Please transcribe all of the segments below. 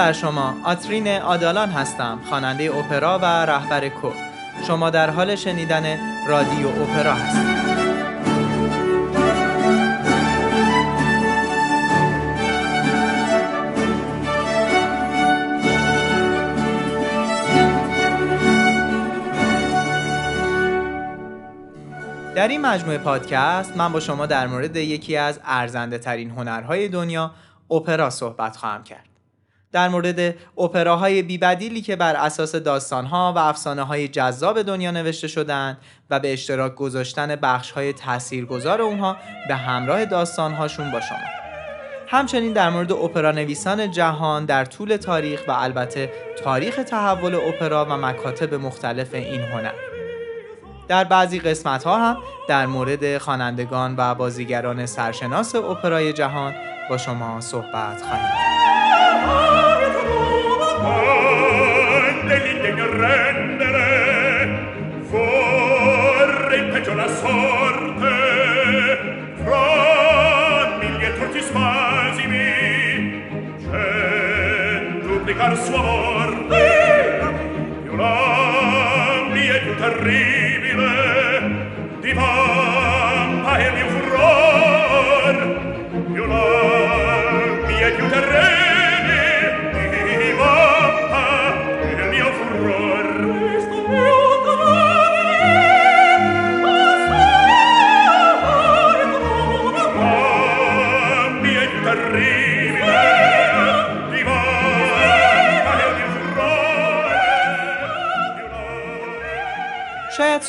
بر شما آترین آدالان هستم خواننده اپرا و رهبر کور شما در حال شنیدن رادیو اپرا هستید در این مجموعه پادکست من با شما در مورد یکی از ارزنده ترین هنرهای دنیا اپرا صحبت خواهم کرد. در مورد اپراهای بیبدیلی که بر اساس داستانها و افسانه های جذاب دنیا نوشته شدند و به اشتراک گذاشتن بخشهای تاثیرگذار اونها به همراه داستانهاشون با شما. همچنین در مورد اپرا نویسان جهان در طول تاریخ و البته تاریخ تحول اپرا و مکاتب مختلف این هنر. در بعضی قسمت ها هم در مورد خوانندگان و بازیگران سرشناس اپرای جهان با شما صحبت خواهیم cercar suo amor più nobile e più terribile di voi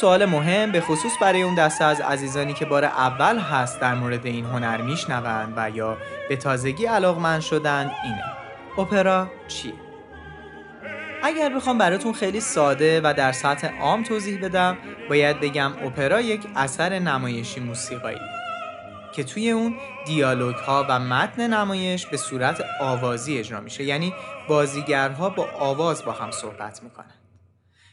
سوال مهم به خصوص برای اون دسته از عزیزانی که بار اول هست در مورد این هنر میشنوند و یا به تازگی علاقمند شدند اینه. اپرا چیه؟ اگر بخوام براتون خیلی ساده و در سطح عام توضیح بدم باید بگم اپرا یک اثر نمایشی موسیقایی که توی اون دیالوگ ها و متن نمایش به صورت آوازی اجرا میشه. یعنی بازیگرها با آواز با هم صحبت می‌کنن.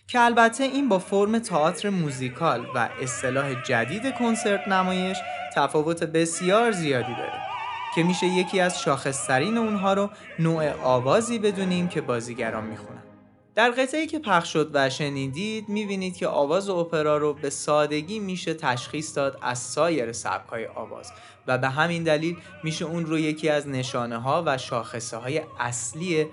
که البته این با فرم تئاتر موزیکال و اصطلاح جدید کنسرت نمایش تفاوت بسیار زیادی داره که میشه یکی از شاخصترین اونها رو نوع آوازی بدونیم که بازیگران می‌خونن. در قطعی که پخش شد و شنیدید می‌بینید که آواز اپرا رو به سادگی میشه تشخیص داد از سایر سبکهای آواز و به همین دلیل میشه اون رو یکی از نشانه ها و شاخصه های اصلی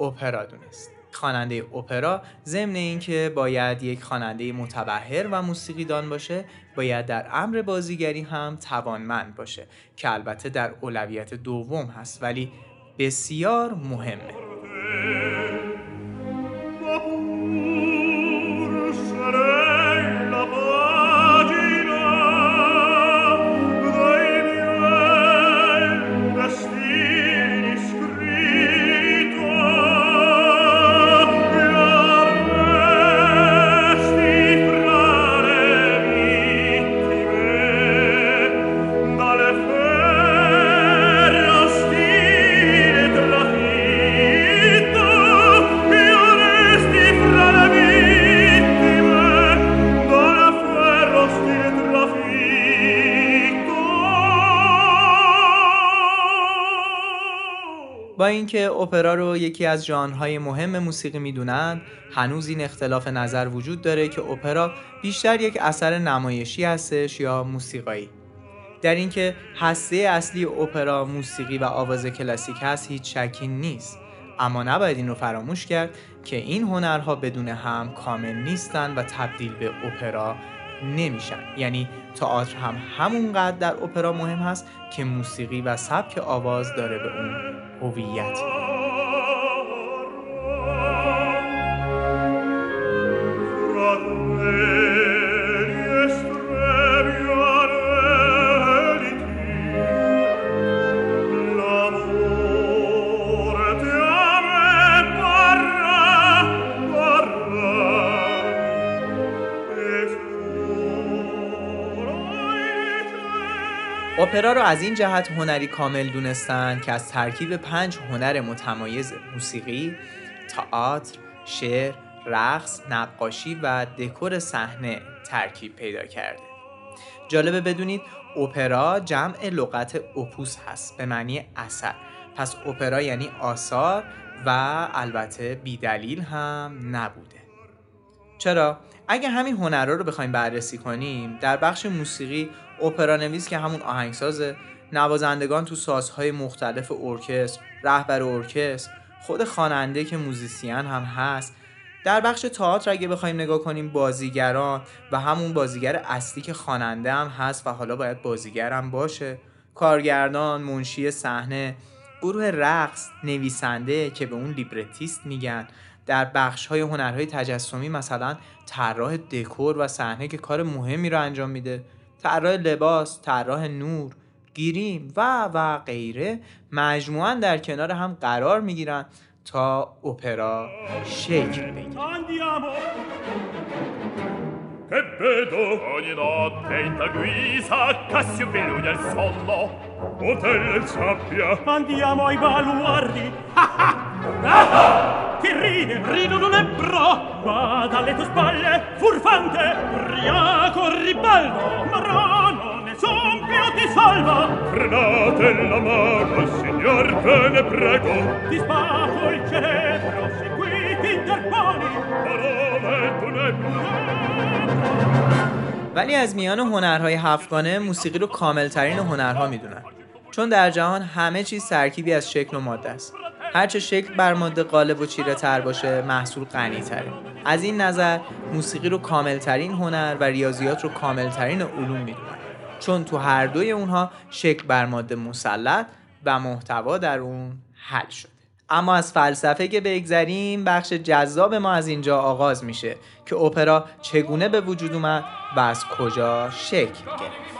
اپرا دونست. خواننده اپرا ضمن اینکه باید یک خواننده متبهر و موسیقیدان باشه باید در امر بازیگری هم توانمند باشه که البته در اولویت دوم هست ولی بسیار مهمه. با اینکه اپرا رو یکی از ژانرهای مهم موسیقی می‌دونند هنوز این اختلاف نظر وجود داره که اپرا بیشتر یک اثر نمایشی هستش یا موسیقایی. در اینکه هسته اصلی اپرا موسیقی و آواز کلاسیک هست هیچ شکی نیست. اما نباید این رو فراموش کرد که این هنرها بدون هم کامل نیستن و تبدیل به اپرا نمیشن. یعنی تئاتر هم همونقدر در اپرا مهم هست که موسیقی و سبک آواز داره به اون هویت. اپرا رو از این جهت هنری کامل دونستن که از ترکیب پنج هنر متمایز موسیقی، تئاتر، شعر، رقص، نقاشی و دکور صحنه ترکیب پیدا کرده. جالبه بدونید اپرا جمع لغت اپوس هست به معنی اثر. پس اپرا یعنی آثار و البته بیدلیل هم نبوده چرا؟ اگه همین هنرها رو بخوایم بررسی کنیم در بخش موسیقی اپرا نویس که همون آهنگسازه نوازندگان تو سازهای مختلف ارکستر رهبر ارکستر خود خواننده که musician هم هست در بخش تئاتر اگه بخوایم نگاه کنیم بازیگران و همون بازیگر اصلی که خواننده هم هست و حالا باید بازیگر هم باشه کارگردان منشی صحنه گروه رقص نویسنده که به اون librettist میگن. در بخش های هنرهای تجسمی مثلا طراح دکور و صحنه که کار مهمی رو انجام میده. طراح لباس طراح نور گیریم و و غیره مجموعا در کنار هم قرار می‌گیرن تا اپرا شکل بگیره e ah! Chi ride? Rido non è bro Va dalle tue spalle Furfante Briaco ribaldo Marano Nessumpio ti salva Frenate la mano Signor te ne prego Ti spago il cerebro Se qui ti interponi Parole tu ne ولی از میان هنرهای هفتگانه موسیقی رو کاملترین هنرها می‌دونن چون در جهان همه چیز ترکیبی از شکل و ماده است هرچه شکل بر ماده قالب و چیره تر باشه محصول غنی تره از این نظر موسیقی رو کاملترین هنر و ریاضیات رو کاملترین علوم می‌دونن چون تو هر دوی اونها شکل بر ماده مسلط و محتوا در اون حل شده. اما از فلسفه که بگذریم بخش جذاب ما از اینجا آغاز میشه که اپرا چگونه به وجود اومد و از کجا شکل گرفت.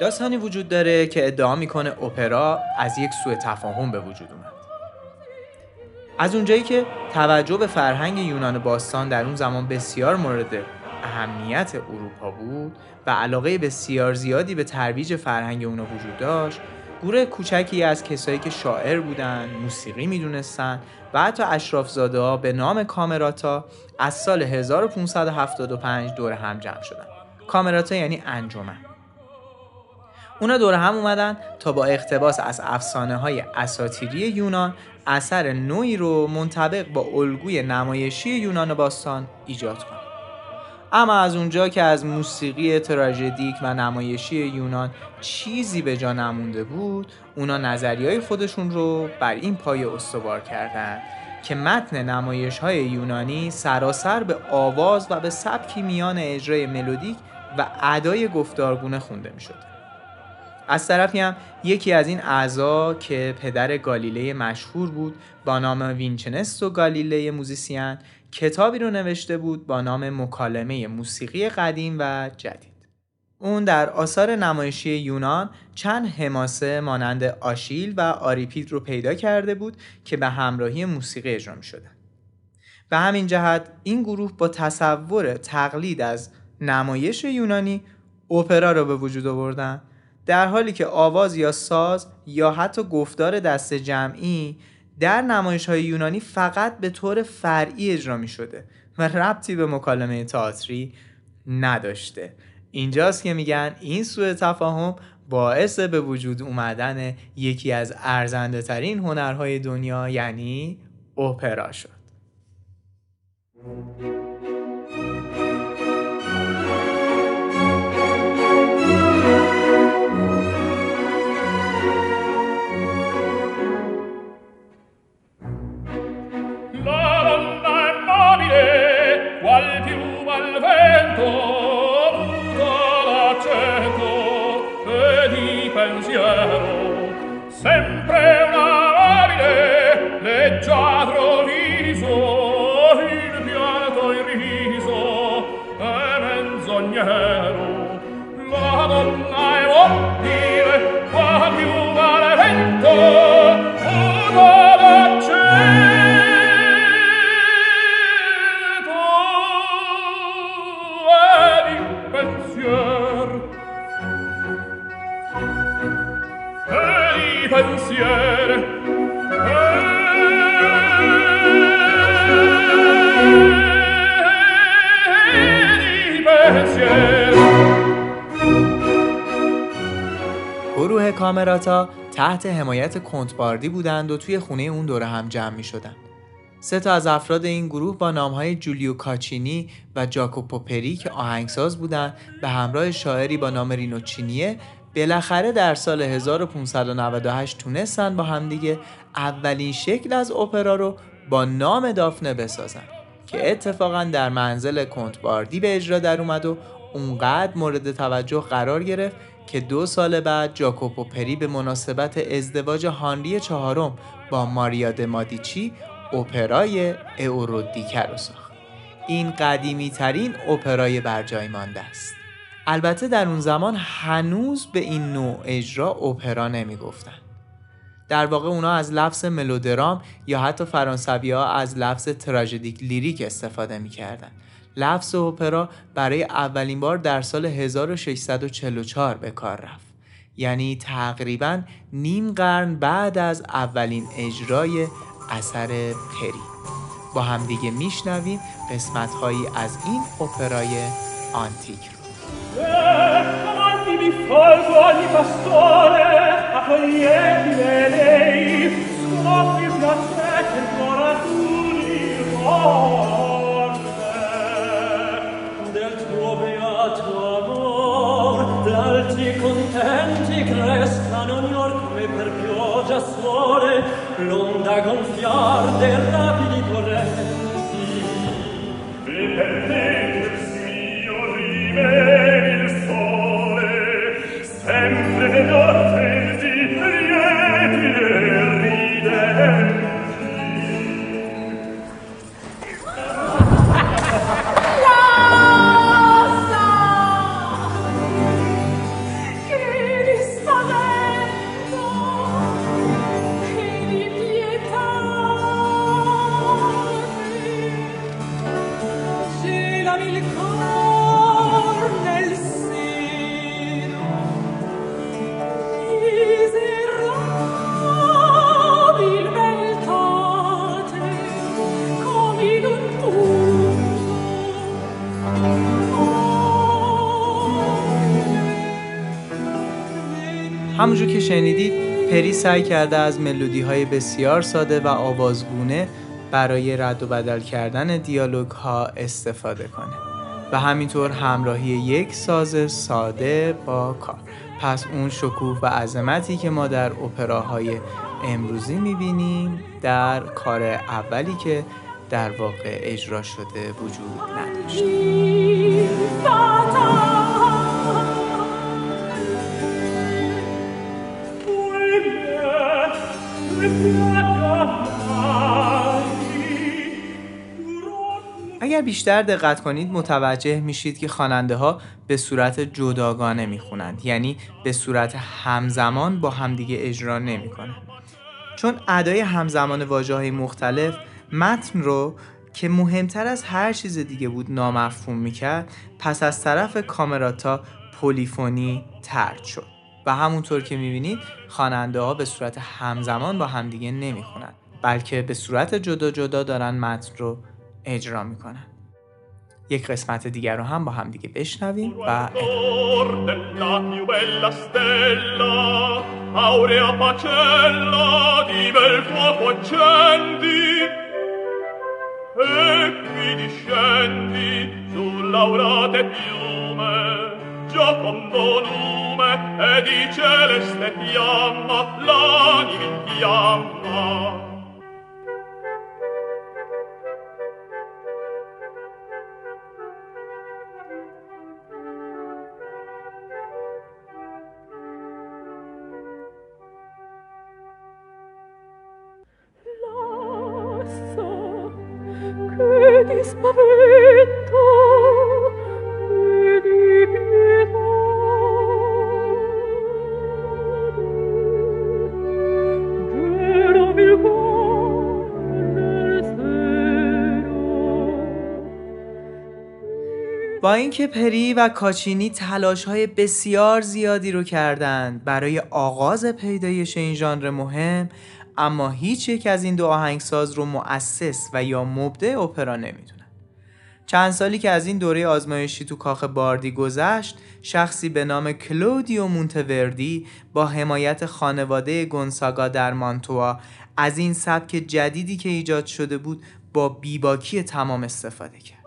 داستانی وجود داره که ادعا می‌کنه اپرا از یک سوء تفاهم به وجود اومد از اونجایی که توجه به فرهنگ یونان باستان در اون زمان بسیار مورد اهمیت اروپا بود و علاقه بسیار زیادی به ترویج فرهنگ اونا وجود داشت گروه کوچکی از کسایی که شاعر بودن، موسیقی می‌دونستن و حتی اشرافزاده ها به نام کامراتا از سال 1575 دور هم جمع شدن. کامراتا یعنی انجمن. اونا دور هم اومدن تا با اقتباس از افسانه های اساتیری یونان اثر نوعی رو منطبق با الگوی نمایشی یونان باستان ایجاد کنن. اما از اونجا که از موسیقی تراژدیک و نمایشی یونان چیزی به جا نمونده بود اونا نظری های خودشون رو بر این پایه استوار کردن که متن نمایش های یونانی سراسر به آواز و به سبکی میان اجرای ملودیک و ادای گفتارگونه خونده می شد. از طرفی هم یکی از این اعضا که پدر گالیله مشهور بود با نام وینچنتزو گالیله musician کتابی رو نوشته بود با نام مکالمه موسیقی قدیم و جدید اون در آثار نمایشی یونان چند حماسه مانند آشیل و اوریپید رو پیدا کرده بود که به همراهی موسیقی اجرا می شدن. به همین جهت این گروه با تصور تقلید از نمایش یونانی اپرا رو به وجود آوردن در حالی که آواز یا ساز یا حتی گفتار دست جمعی در نمایش های یونانی فقط به طور فرعی اجرا می شده و ربطی به مکالمه تئاتری نداشته. اینجاست که میگن این سوء تفاهم باعث به وجود اومدن یکی از ارزنده ترین هنرهای دنیا یعنی اپرا شد. تحت حمایت کنتباردی بودند و توی خونه اون دوره هم جمع می شدن. سه تا از افراد این گروه با نامهای جولیو کاچینی و جاکوپو پری که آهنگساز بودند به همراه شاعری با نام رینوچینیه بالاخره در سال 1598 تونستن با همدیگه اولین شکل از اپرا رو با نام دافنه بسازن که اتفاقا در منزل کنتباردی به اجرا در اومد و اونقدر مورد توجه قرار گرفت که دو سال بعد جاکوپو پری به مناسبت ازدواج هانری چهارم با ماریا دمادیچی اپرای اورودیکه رو ساخت این قدیمی ترین اپرای برجای مانده است البته در اون زمان هنوز به این نوع اجرا اپرا نمی گفتن. در واقع اونا از لفظ ملودرام یا حتی فرانسوی ها از لفظ تراژدیک لیریک استفاده می‌کردن. لفظ اپرا برای اولین بار در سال 1644 به کار رفت. یعنی تقریبا نیم قرن بعد از اولین اجرای اثر پری. با همدیگه میشنویم قسمت هایی از این اپرای آنتیک رو. avanti tutti contenti crescano ogni or come per pioggia suole l'onda gonfiar dei rapidi correnti همونجور که شنیدید پری سعی کرده از ملودی های بسیار ساده و آوازگونه برای رد و بدل کردن دیالوگ ها استفاده کنه. و همینطور همراهی یک ساز ساده با کار. پس اون شکوه و عظمتی که ما در اپراهای امروزی می‌بینیم در کار اولی که در واقع اجرا شده وجود نداشت. اگر بیشتر دقت کنید متوجه میشید که خواننده ها به صورت جداگانه می‌خونند. یعنی به صورت همزمان با همدیگه اجرا نمی‌کنن. چون ادای همزمان واجه های مختلف متن رو که مهمتر از هر چیز دیگه بود نامفهوم می‌کرد پس از طرف کامراتا پلیفونی ترد شد. و همونطور که می‌بینید خواننده ها به صورت همزمان با همدیگه نمی‌خونن بلکه به صورت جدا جدا دارن متن رو اجرا می‌کنن. یک قسمت دیگر رو هم با همدیگه بشنویم و Or della più bella stella, aurea pacella, di bel fuoco accendi, e qui discendi sull'aurate piume, giocondo lume, e di celeste fiamma l'anima infiamma. Lasso, اینکه پری و کاچینی تلاش های بسیار زیادی رو کردند برای آغاز پیدایش این ژانر مهم اما هیچ یک از این دو آهنگساز رو مؤسس و یا مبدع اپرا نمی‌دونن چند سالی که از این دوره آزمایشی تو کاخ باردی گذشت شخصی به نام کلودیو مونتوردی با حمایت خانواده گونساگا در مانتوا از این سبک جدیدی که ایجاد شده بود با بیباکی تمام استفاده کرد.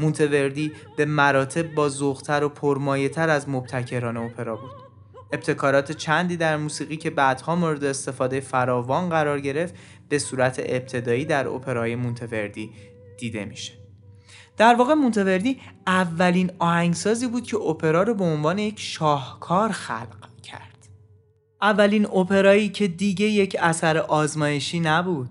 مونتوردی به مراتب با زوختر و پرمایهتر از مبتکران اپرا بود. ابتکارات چندی در موسیقی که بعدها مورد استفاده فراوان قرار گرفت به صورت ابتدایی در اپرای مونتوردی دیده میشه. در واقع مونتوردی اولین آهنگسازی بود که اپرا رو به عنوان یک شاهکار خلق کرد. اولین اپرایی که دیگه یک اثر آزمایشی نبود.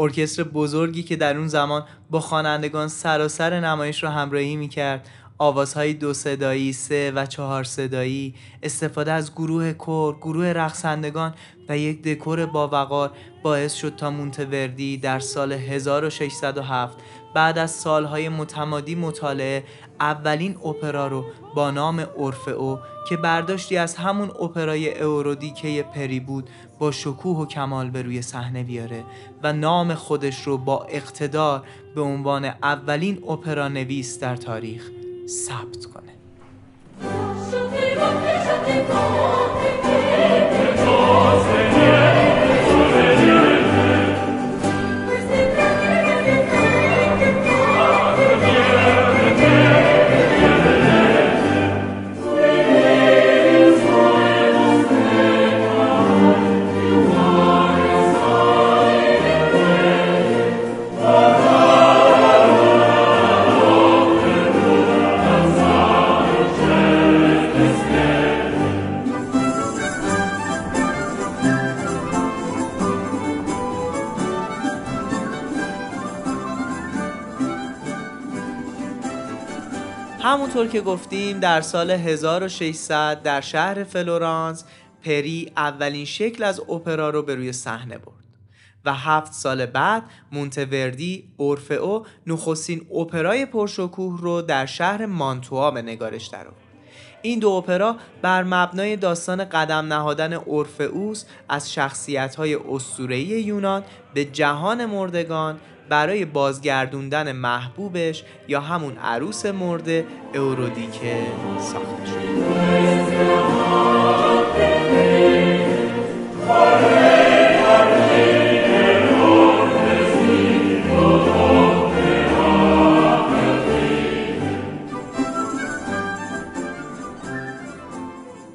ارکستر بزرگی که در اون زمان با خوانندگان سراسر نمایش را همراهی می‌کرد. آوازهای دو صدایی، سه و چهار صدایی، استفاده از گروه کور، گروه رقصندگان و یک دکور با وقار باعث شد تا مونتوردی در سال 1607 بعد از سالهای متمادی مطالعه اولین اپرا رو با نام اورفئو که برداشتی از همون اپرای اورودیکه پری بود با شکوه و کمال به روی صحنه بیاره و نام خودش رو با اقتدار به عنوان اولین اپرا نویس در تاریخ ثبت کنه همونطور که گفتیم در سال 1600 در شهر فلورانس پری اولین شکل از اپرا رو به روی صحنه برد و هفت سال بعد مونتوردی اورفئو نخستین اپرای پرشکوه رو در شهر مانتوا به نگارش درآورد این دو اپرا بر مبنای داستان قدم نهادن اورفئوس از شخصیت‌های اسطوره‌ای یونان به جهان مردگان برای بازگردوندن محبوبش یا همون عروس مرده اورودیکه ساخته شد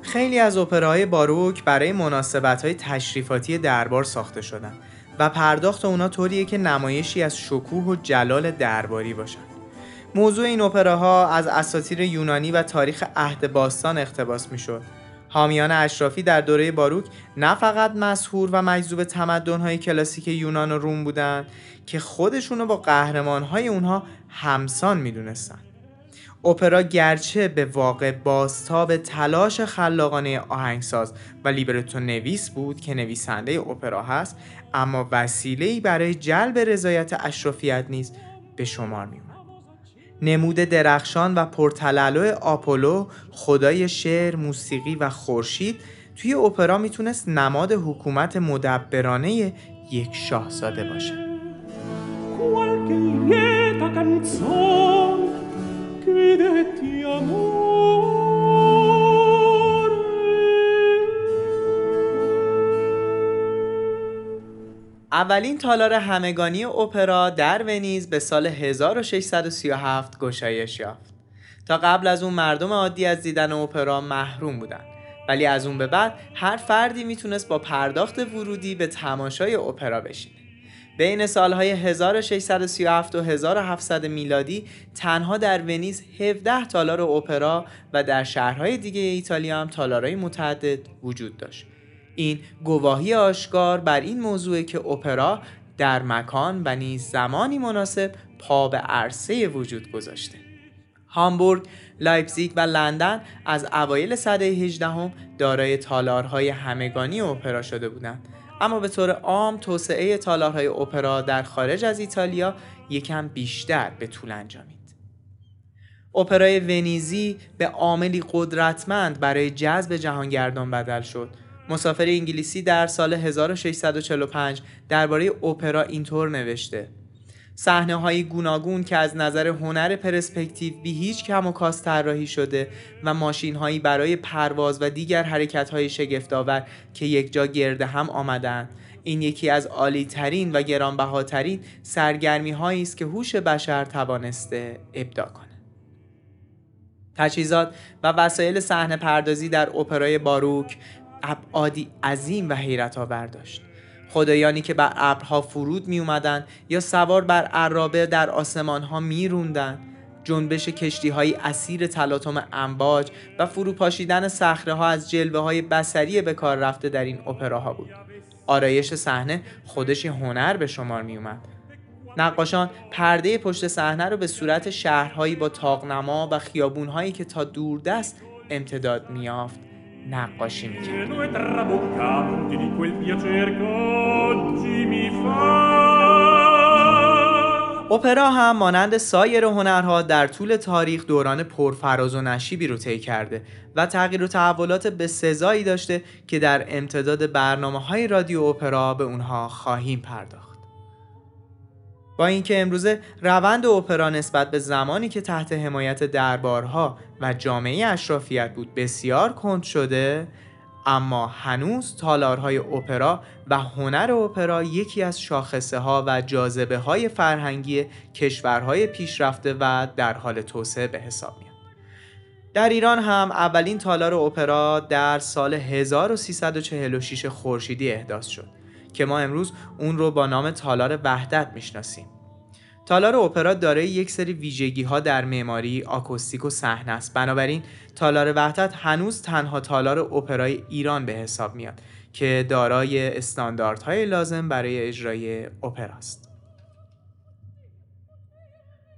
خیلی از اپراهای باروک برای مناسبت‌های تشریفاتی دربار ساخته شدن. و پرداخت اونا طوریه که نمایشی از شکوه و جلال درباری باشن. موضوع این اپراها از اساطیر یونانی و تاریخ عهد باستان اقتباس می‌شد. حامیان اشرافی در دوره باروک نه فقط مسهور و مجذوب تمدن‌های کلاسیک یونان و روم بودند که خودشونو با قهرمان‌های اونها همسان می‌دونستن. اپرا گرچه به واقع بازتاب تلاش خلاقانه آهنگساز و لیبرتو نویس بود که نویسنده اپرا هست اما وسیله‌ای برای جلب رضایت اشرافیت نیز به شمار می اومد. نمود درخشان و پرتلالو آپولو خدای شعر، موسیقی و خورشید توی اپرا می‌تونست نماد حکومت مدبرانه یک شاهزاده باشه. qualche lieta canzone che detti اولین تالار همگانی اپرا در ونیز به سال 1637 گشایش یافت. تا قبل از اون مردم عادی از دیدن اپرا محروم بودن. ولی از اون به بعد هر فردی می‌تونست با پرداخت ورودی به تماشای اپرا بشینه. بین سالهای 1637 و 1700 میلادی تنها در ونیز 17 تالار اپرا و در شهرهای دیگه ایتالیا هم تالارهای متعدد وجود داشت. این گواهی آشکار بر این موضوع که اپرا در مکان و نیز زمانی مناسب پا به عرصه وجود گذاشته. هامبورگ، لایپزیگ و لندن از اوایل سده 18 هم دارای تالارهای همگانی اپرا شده بودند اما به طور عام توسعه تالارهای اپرا در خارج از ایتالیا یکم بیشتر به طول انجامید. اپرای ونیزی به عاملی قدرتمند برای جذب جهانگردان بدل شد. مسافر انگلیسی در سال 1645 درباره اپرا اینطور نوشته: صحنه های گوناگون که از نظر هنر پرسپکتیو بی هیچ کم و کاست طراحی شده و ماشین هایی برای پرواز و دیگر حرکت های شگفتآور که یک جا گرده هم آمدند این یکی از عالی ترین و گرانبهاترین سرگرمی هایی است که هوش بشر توانسته ابداع کنه تجهیزات و وسایل صحنه پردازی در اپرای باروک ابعادی عظیم و حیرت آور داشت. خدایانی که بر ابرها فرود می اومدن یا سوار بر عرابه در آسمان ها می روندن جنبش کشتی های اسیر تلاطم امواج و فروپاشیدن صخره ها از جلوه های بسری به کار رفته در این اپراها بود. آرایش صحنه خودش هنر به شمار می اومد نقاشان پرده پشت صحنه رو به صورت شهرهایی با تاقنما و خیابونهایی که تا دوردست امتداد میافت نقاشی می‌کرد. اپرا هم مانند سایر هنرها در طول تاریخ دوران پرفراز و نشیبی رو طی کرده و تغییر و تحولات به سزایی داشته که در امتداد برنامه های رادیو اپرا به اونها خواهیم پرداخت. با اینکه امروزه روند اپرا نسبت به زمانی که تحت حمایت دربارها و جامعه اشرافیت بود بسیار کند شده اما هنوز تالارهای اپرا و هنر اپرا یکی از شاخصه ها و جاذبه های فرهنگی کشورهای پیشرفته و در حال توسعه به حساب میاد. در ایران هم اولین تالار اپرا در سال 1346 خورشیدی احداث شد که ما امروز اون رو با نام تالار وحدت می‌شناسیم. تالار اپرا دارای یک سری ویژگی ها در معماری، آکوستیک و صحنه است. بنابراین تالار وحدت هنوز تنها تالار اپرای ایران به حساب میاد که دارای استانداردهای لازم برای اجرای اپراست.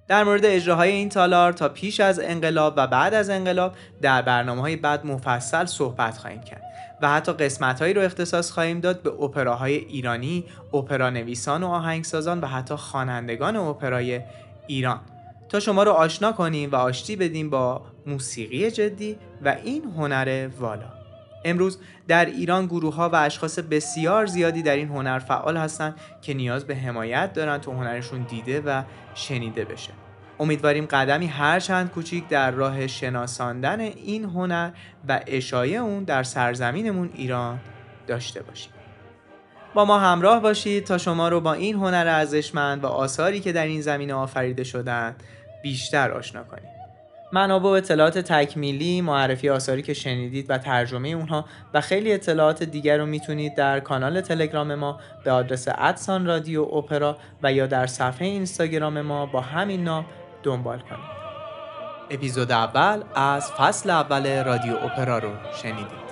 در مورد اجراهای این تالار تا پیش از انقلاب و بعد از انقلاب در برنامه های بعد مفصل صحبت خواهیم کرد و حتی قسمت هایی رو اختصاص خواهیم داد به اپراهای ایرانی، اپرا نویسان و آهنگسازان و حتی خوانندگان اپرای ایران. تا شما رو آشنا کنیم و آشتی بدیم با موسیقی جدی و این هنر والا. امروز در ایران گروه ها و اشخاص بسیار زیادی در این هنر فعال هستند که نیاز به حمایت دارن تا هنرشون دیده و شنیده بشه. امیدواریم قدمی هر چند کوچیک در راه شناساندن این هنر و اشایه اون در سرزمینمون ایران داشته باشیم. با ما همراه باشید تا شما رو با این هنر ارزشمند و آثاری که در این زمینه آفریده شدند بیشتر آشنا کنیم. منابع و اطلاعات تکمیلی، معرفی آثاری که شنیدید و ترجمه اونها و خیلی اطلاعات دیگر رو می‌تونید در کانال تلگرام ما به آدرس ادسان رادیو اپرا و یا در صفحه اینستاگرام ما با همین نام دنبال کنید. اپیزود اول از فصل اول رادیو اپرا رو شنیدید.